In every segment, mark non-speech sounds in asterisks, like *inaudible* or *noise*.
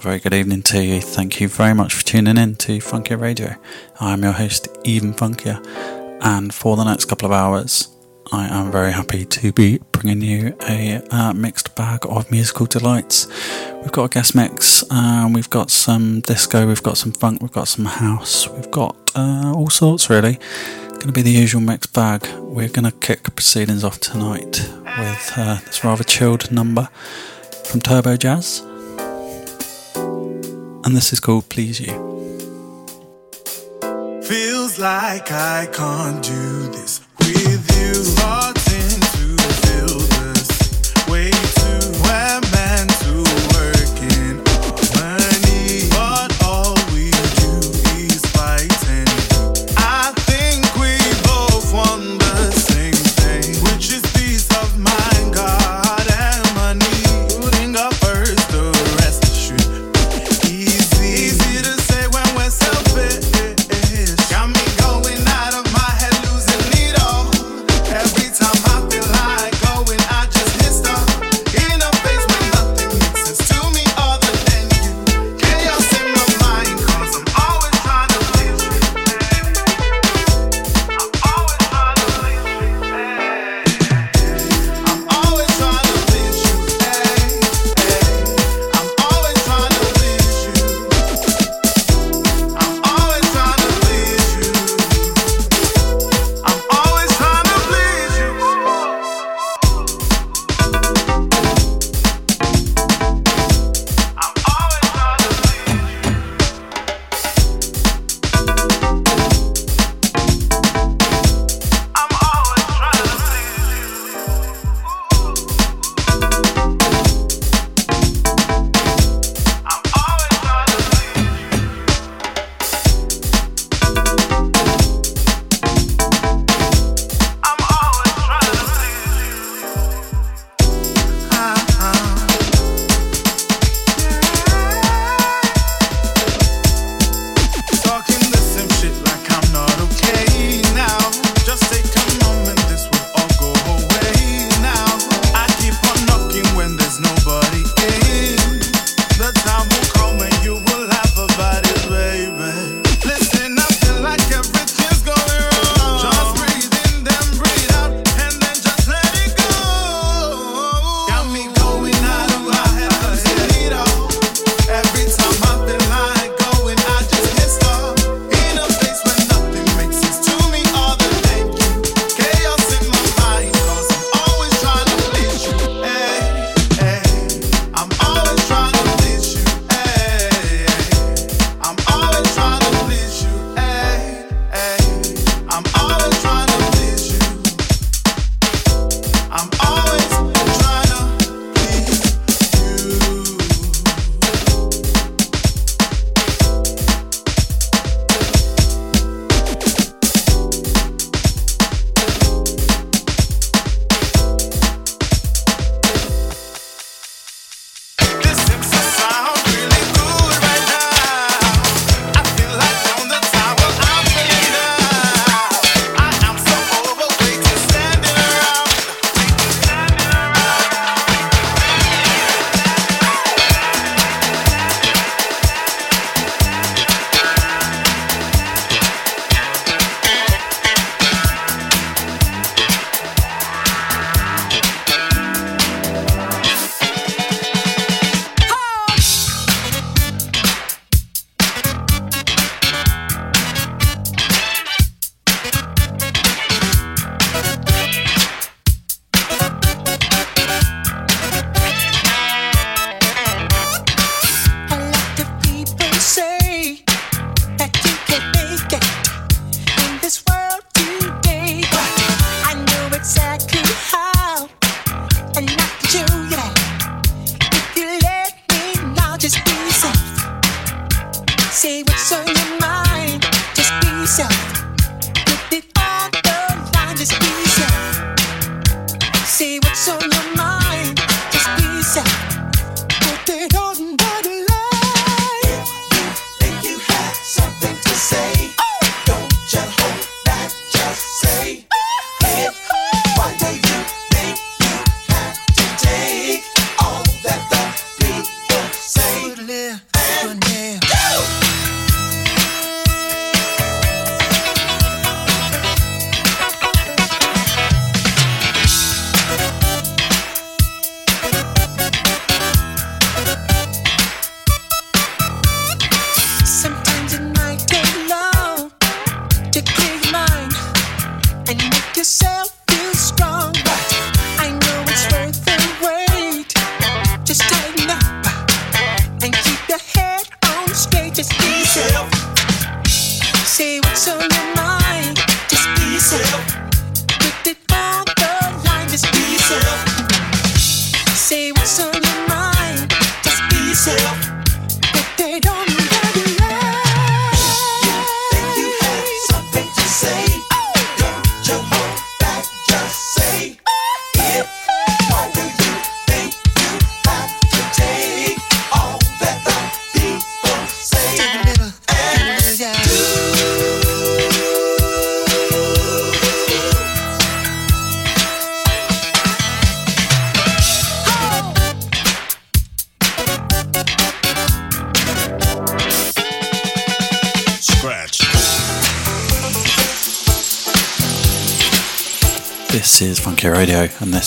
A very good evening to you. Thank you very much for tuning in to Funkier Radio. I'm your host, Even Funkier, and for the next couple of hours, I am very happy to be bringing you a uh, mixed bag of musical delights. We've got a guest mix, um, we've got some disco, we've got some funk, we've got some house, we've got uh, all sorts really. It's going to be the usual mixed bag. We're going to kick proceedings off tonight with uh, this rather chilled number from Turbo Jazz. And this is called Please You. Feels like I can't do this with you.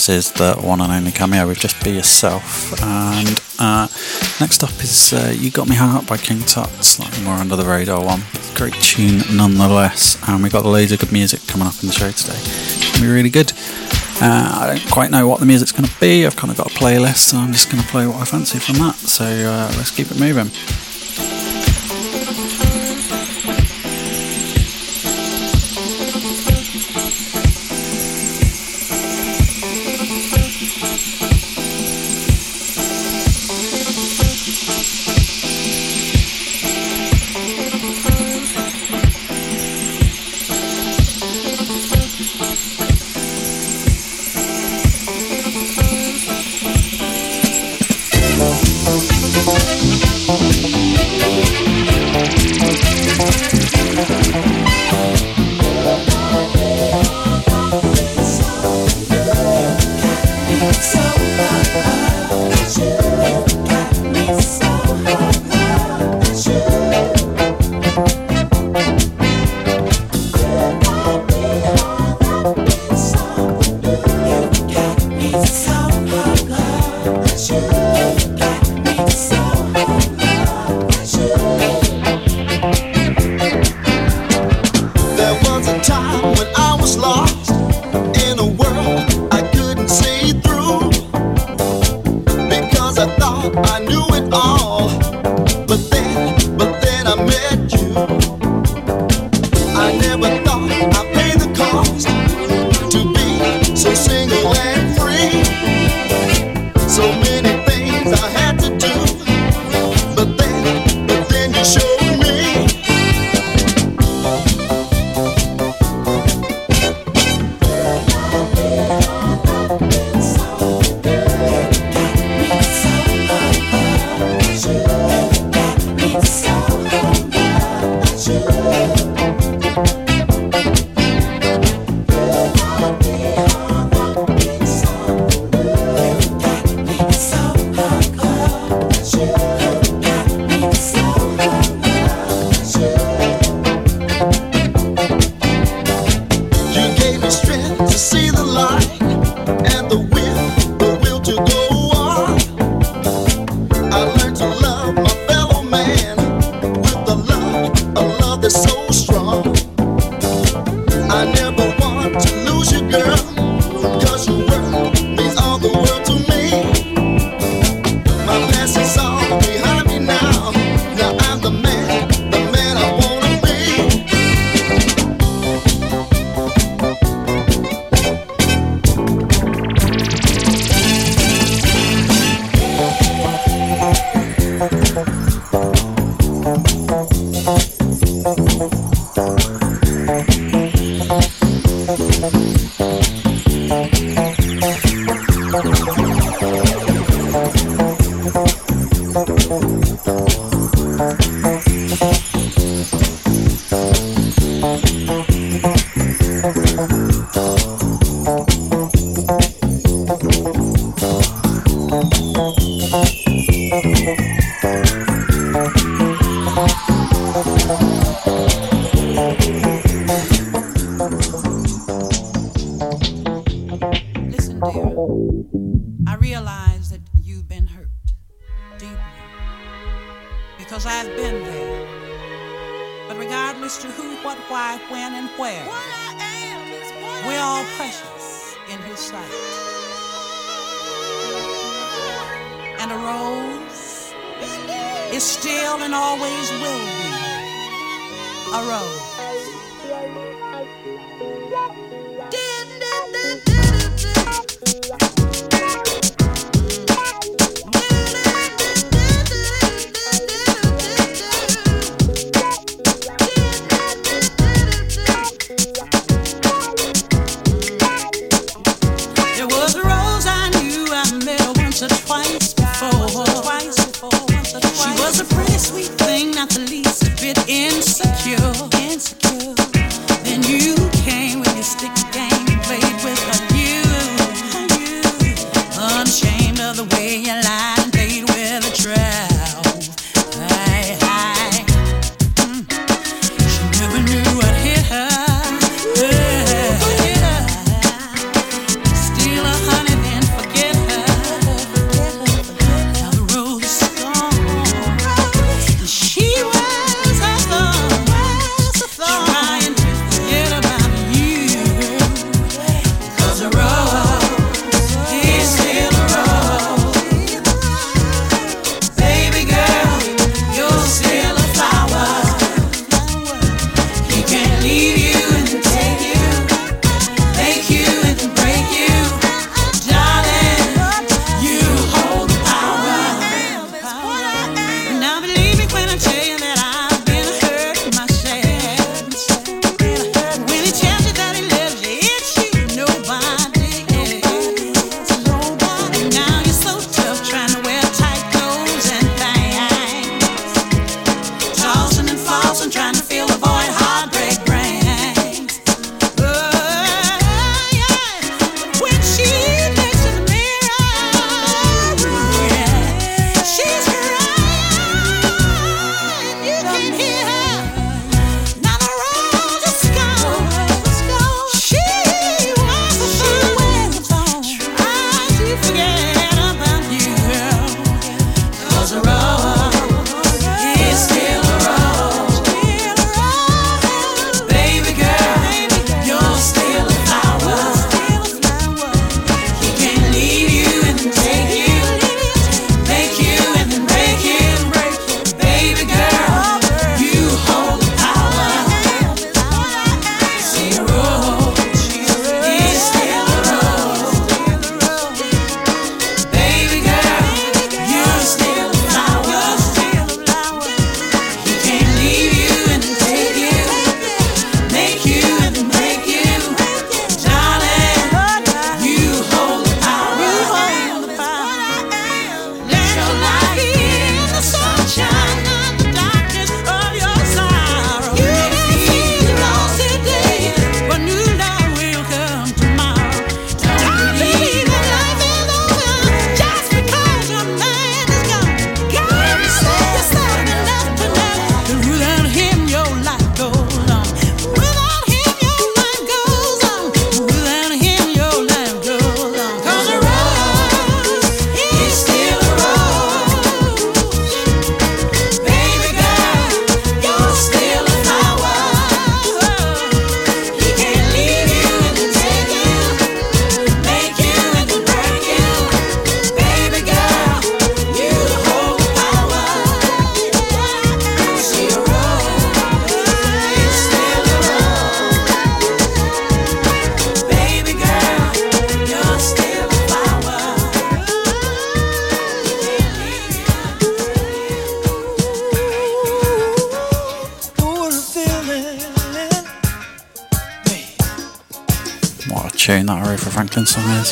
This is the one and only Cameo with Just Be Yourself. And uh, next up is uh, You Got Me Up by King Tut, slightly more under the radar one. Great tune nonetheless, and we've got loads of good music coming up in the show today. It's going to be really good. Uh, I don't quite know what the music's going to be, I've kind of got a playlist, and I'm just going to play what I fancy from that. So uh, let's keep it moving. love.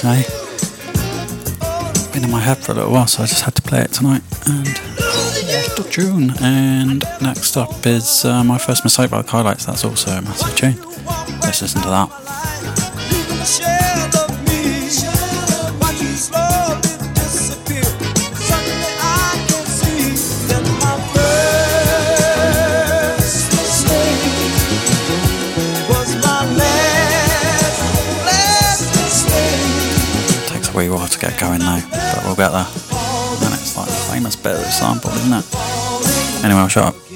Eh? Been in my head for a little while, so I just had to play it tonight. And tune. And next up is uh, My First Mistake by the Chi-Lites. That's also a massive tune. Let's listen to that. Get going now, but we'll get there. And it's like a famous bit of the sample, isn't it? Anyway, I'll shut up.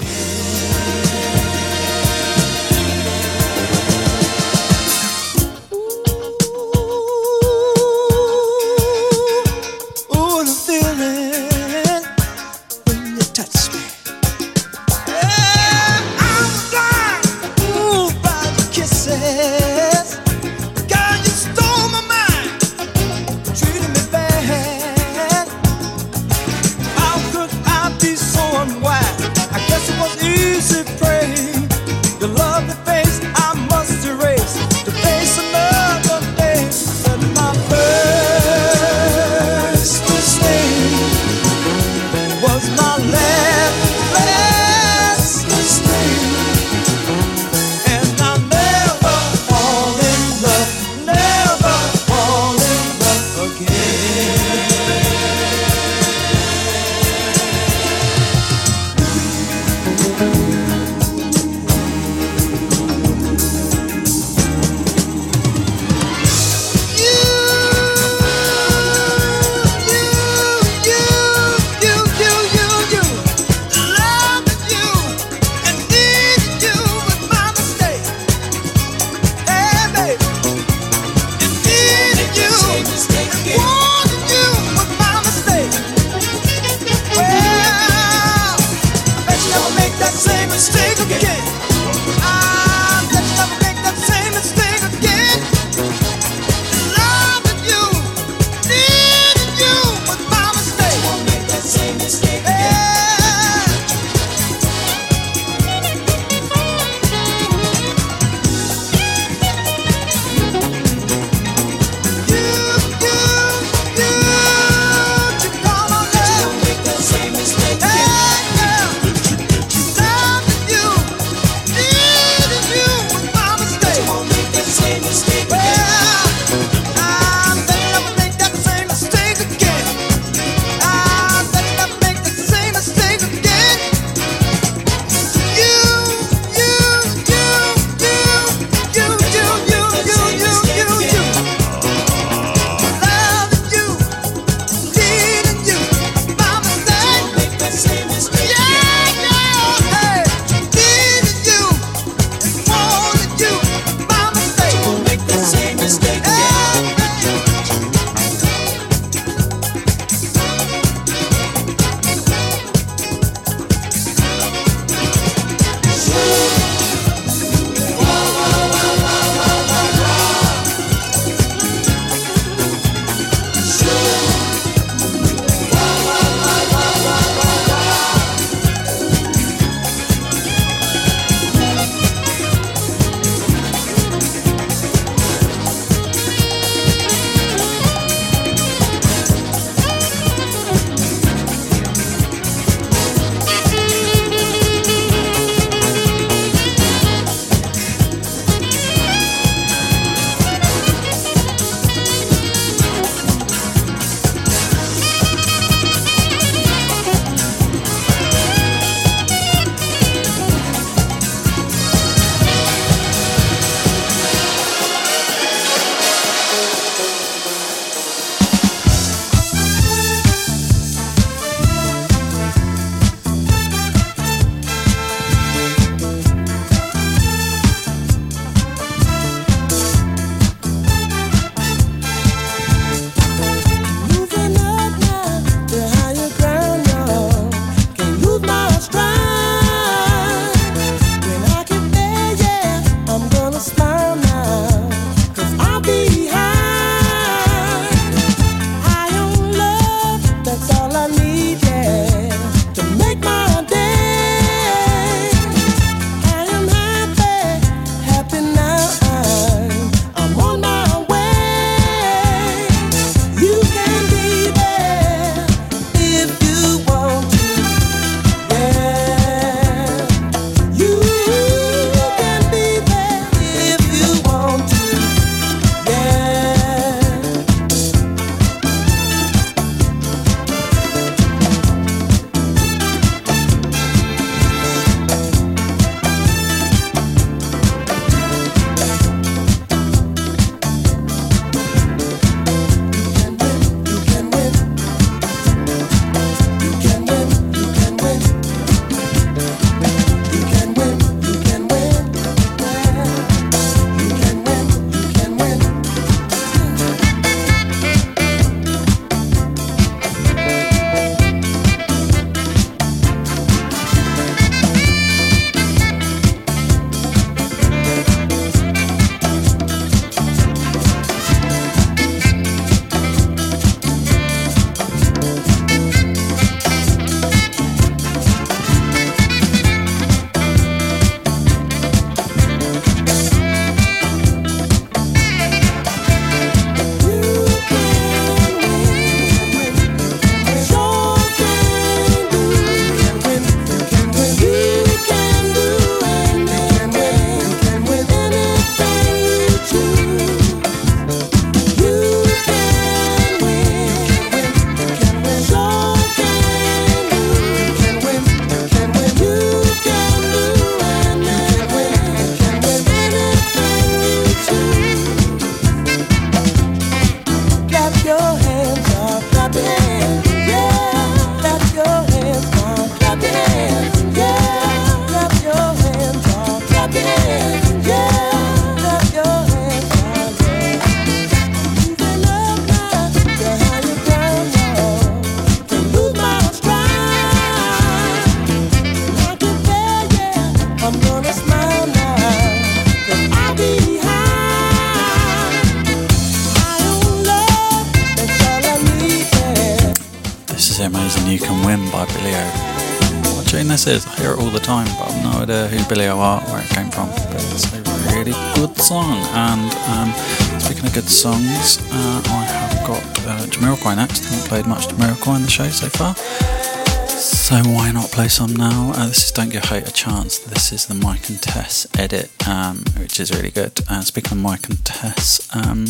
Hear it all the time, but I've no idea who Billy O are, where it came from. But it's a really good song. And um, speaking of good songs, uh, I have got uh, Jamiroquai next. I haven't played much Jamiroquai in the show so far. So why not play some now? Uh, this is Don't Give Hate a Chance. This is the Mike and Tess edit, um, which is really good. Uh, speaking of Mike and Tess, um,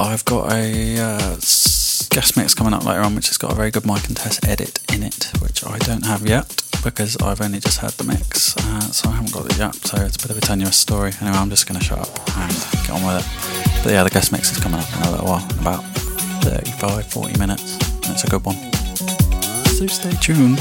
I've got a uh, guest mix coming up later on, which has got a very good Mike and Tess edit in it, I don't have yet because I've only just had the mix, uh, so I haven't got it yet. So it's a bit of a tenuous story. Anyway, I'm just going to shut up and get on with it. But yeah, the guest mix is coming up in a little while, about 35, 40 minutes. And it's a good one. So stay tuned.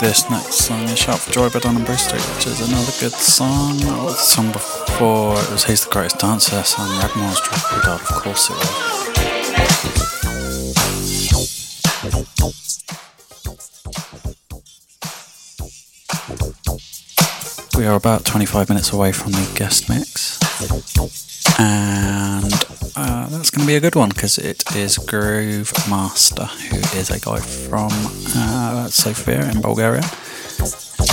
This next song is Shout for Joy by Donald Brewster, which is another good song. Was the song before? It was He's the Greatest Dancer, song Redmore's Tropical Dog, of course it was. We are about 25 minutes away from the guest mix, going to be a good one because it is Groove Master, who is a guy from uh, Sofia in Bulgaria.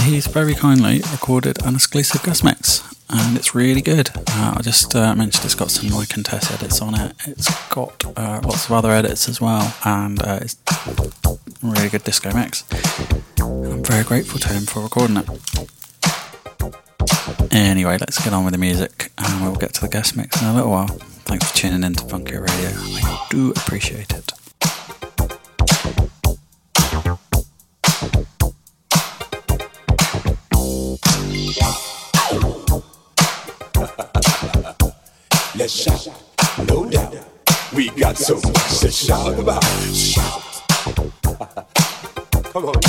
He's very kindly recorded an exclusive guest mix, and it's really good. Uh, I just uh, mentioned it's got some Tess edits on it. It's got uh, lots of other edits as well, and uh, it's a really good disco mix. I'm very grateful to him for recording it. Anyway, let's get on with the music, and we'll get to the guest mix in a little while. Thanks for tuning in to Funky Radio. I do appreciate it. Let's shout, no doubt. We got so much to shout about. Shout. *laughs* Come on.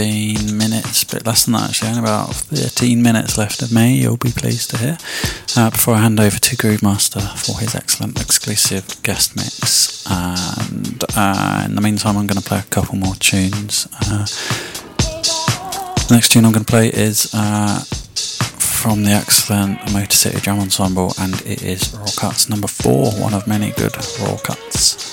15 minutes, but less than that actually, only about 13 minutes left of me, you'll be pleased to hear. Uh, before I hand over to Groovemaster for his excellent exclusive guest mix. And uh, in the meantime, I'm going to play a couple more tunes. Uh, the next tune I'm going to play is uh, from the excellent Motor City Drum Ensemble, and it is Raw Cuts number four, one of many good Raw Cuts.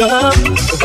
love.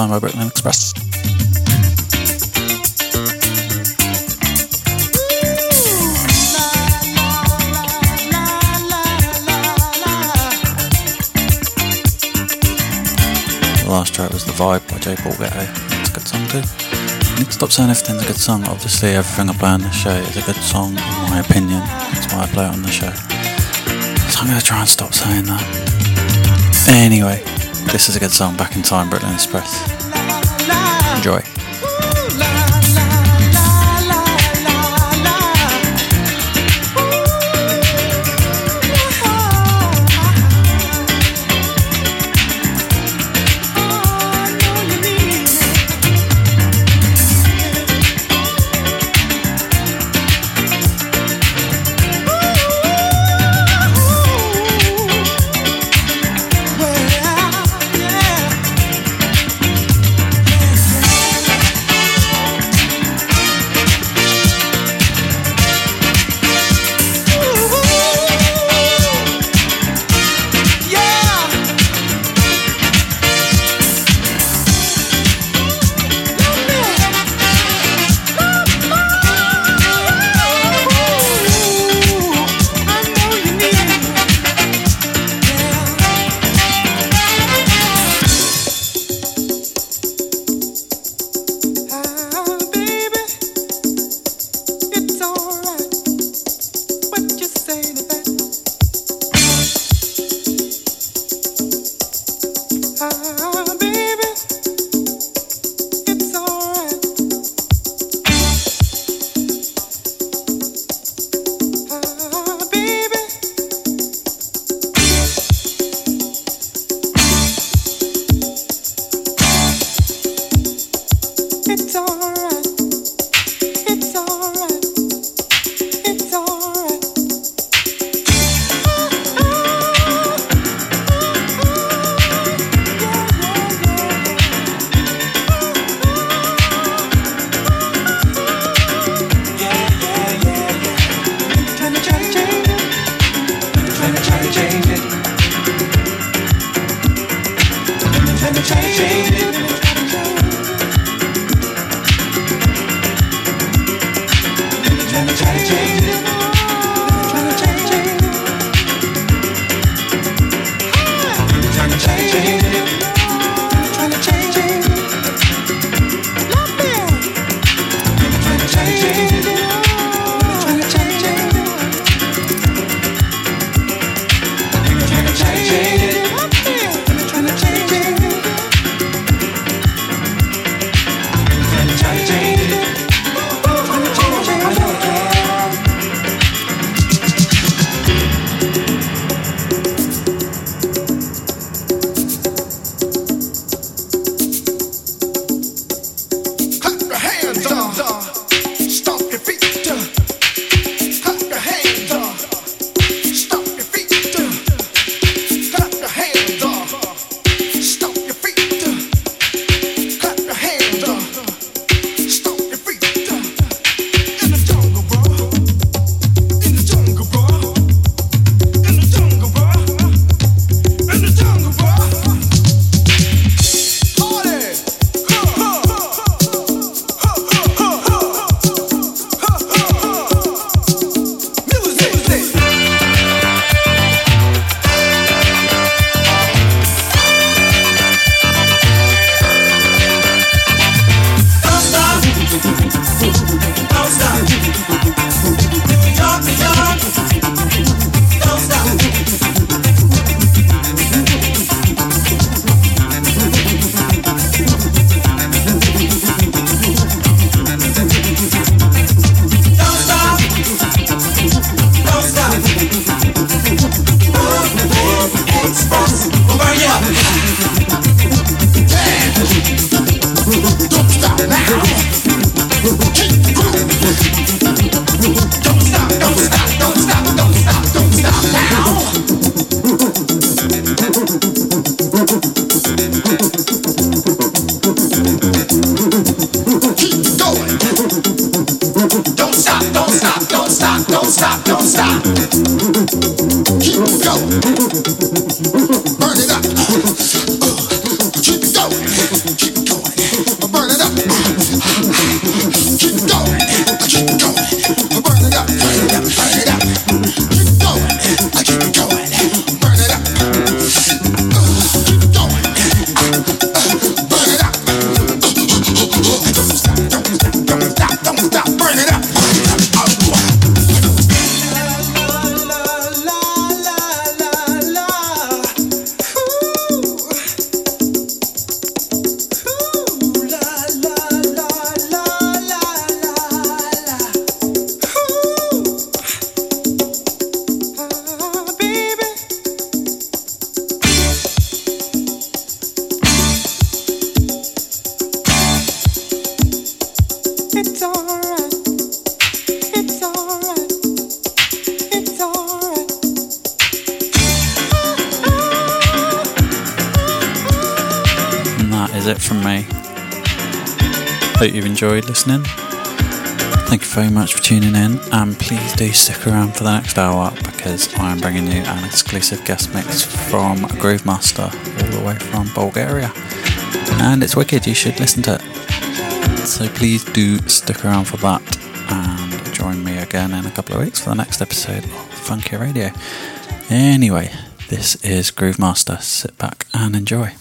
Time by Brooklyn Express. The last track was The Vibe by J. Paul Getty. It's a good song too. To stop saying everything's a good song. Obviously, everything I play on the show is a good song, in my opinion. That's why I play it on the show. So I'm going to try and stop saying that. Anyway, this is a good song, Back in Time, Brooklyn Express. Enjoy. try to change it. For the next hour because I am bringing you an exclusive guest mix from Groovemaster all the way from Bulgaria. And it's wicked, you should listen to it. So please do stick around for that and join me again in a couple of weeks for the next episode of Funky Radio. Anyway, this is Groovemaster. Sit back and enjoy.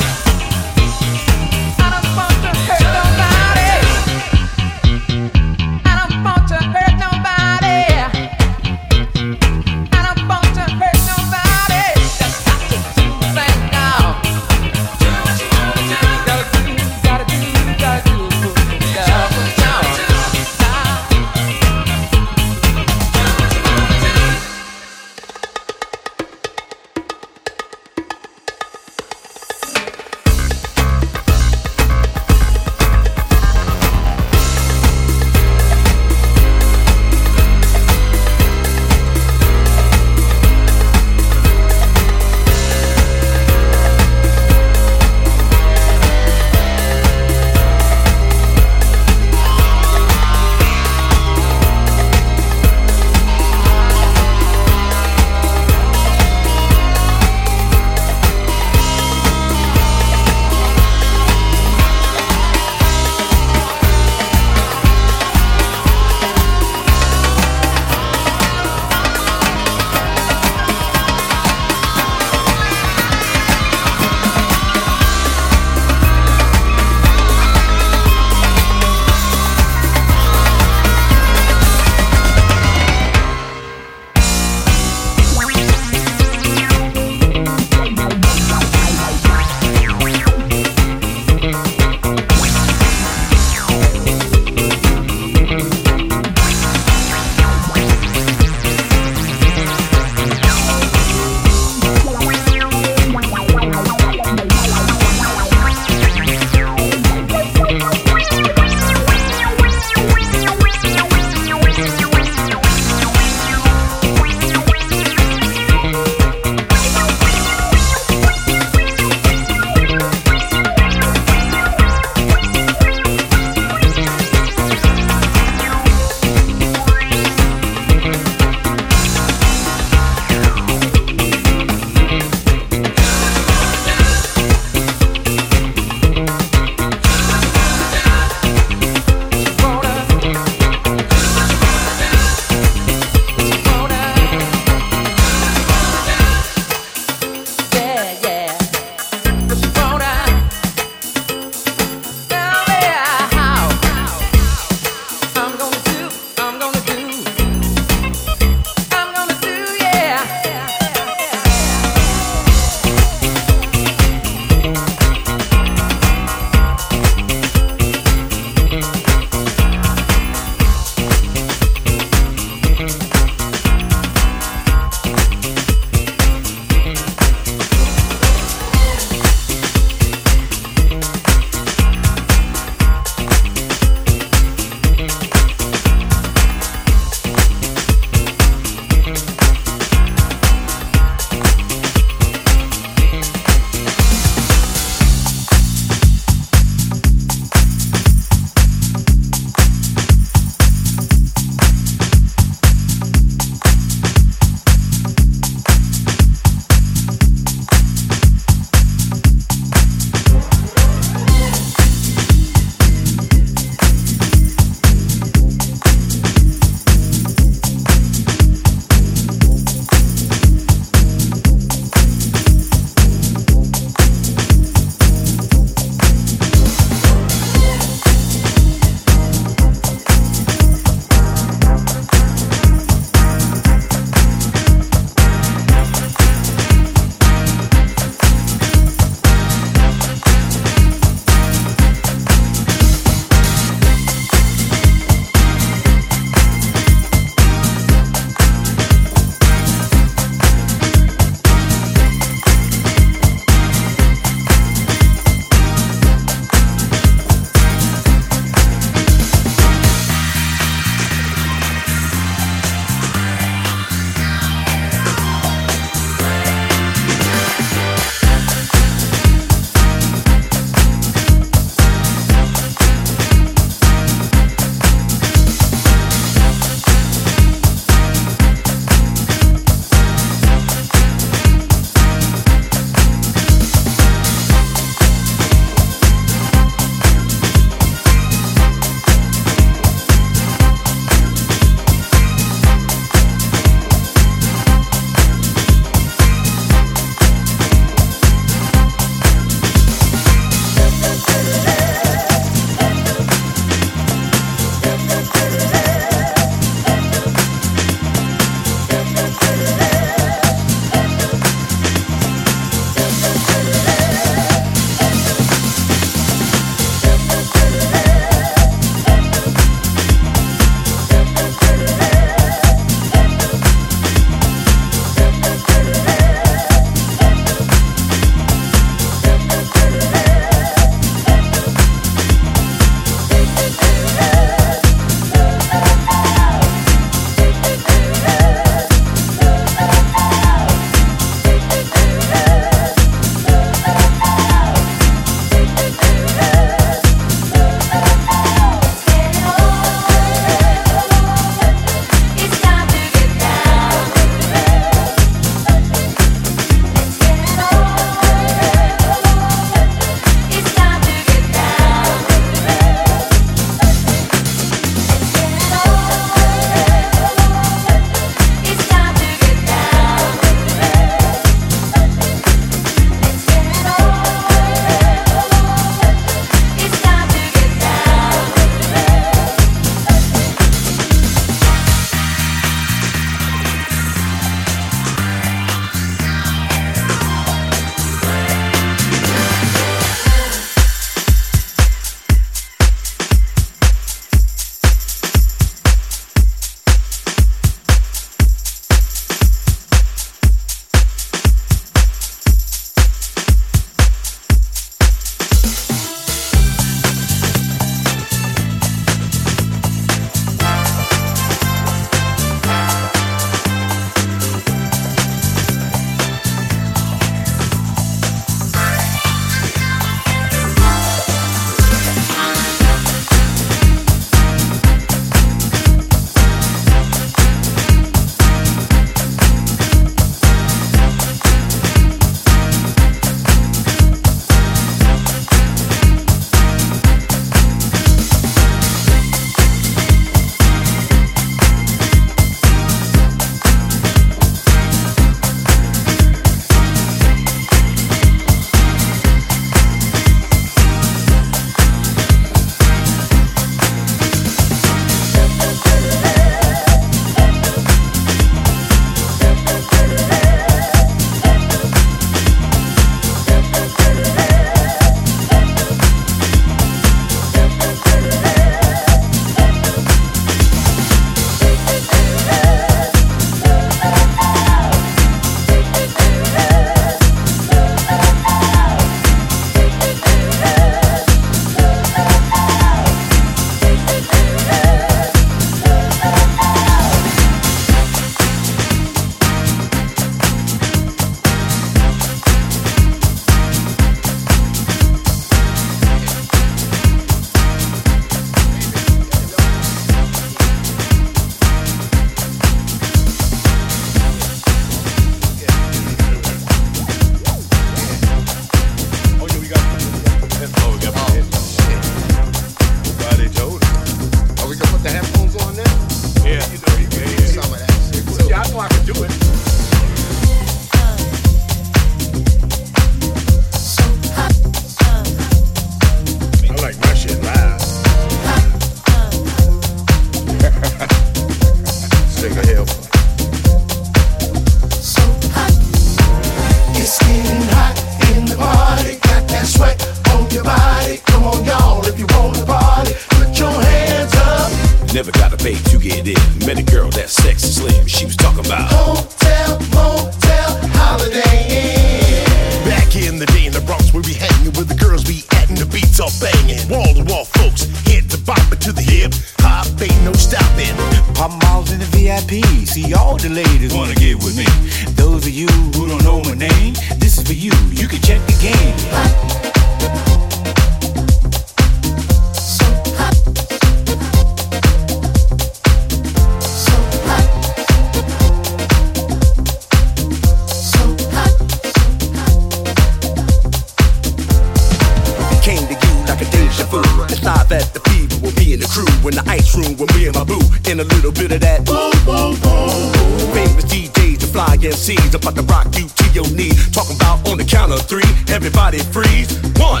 MCs about to rock you to your knees. Talking about on the count of three, everybody freeze. One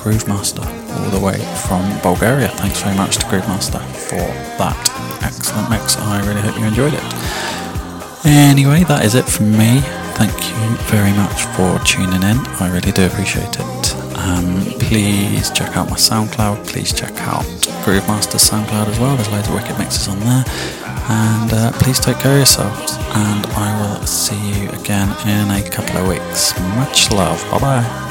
Groovemaster, all the way from Bulgaria. Thanks very much to Groovemaster for that excellent mix. I really hope you enjoyed it. Anyway, that is it from me. Thank you very much for tuning in. I really do appreciate it. Um, please check out my SoundCloud. Please check out Groovemaster's SoundCloud as well. There's loads of wicked mixes on there. And uh, please take care of yourselves. And I will see you again in a couple of weeks. Much love. Bye bye.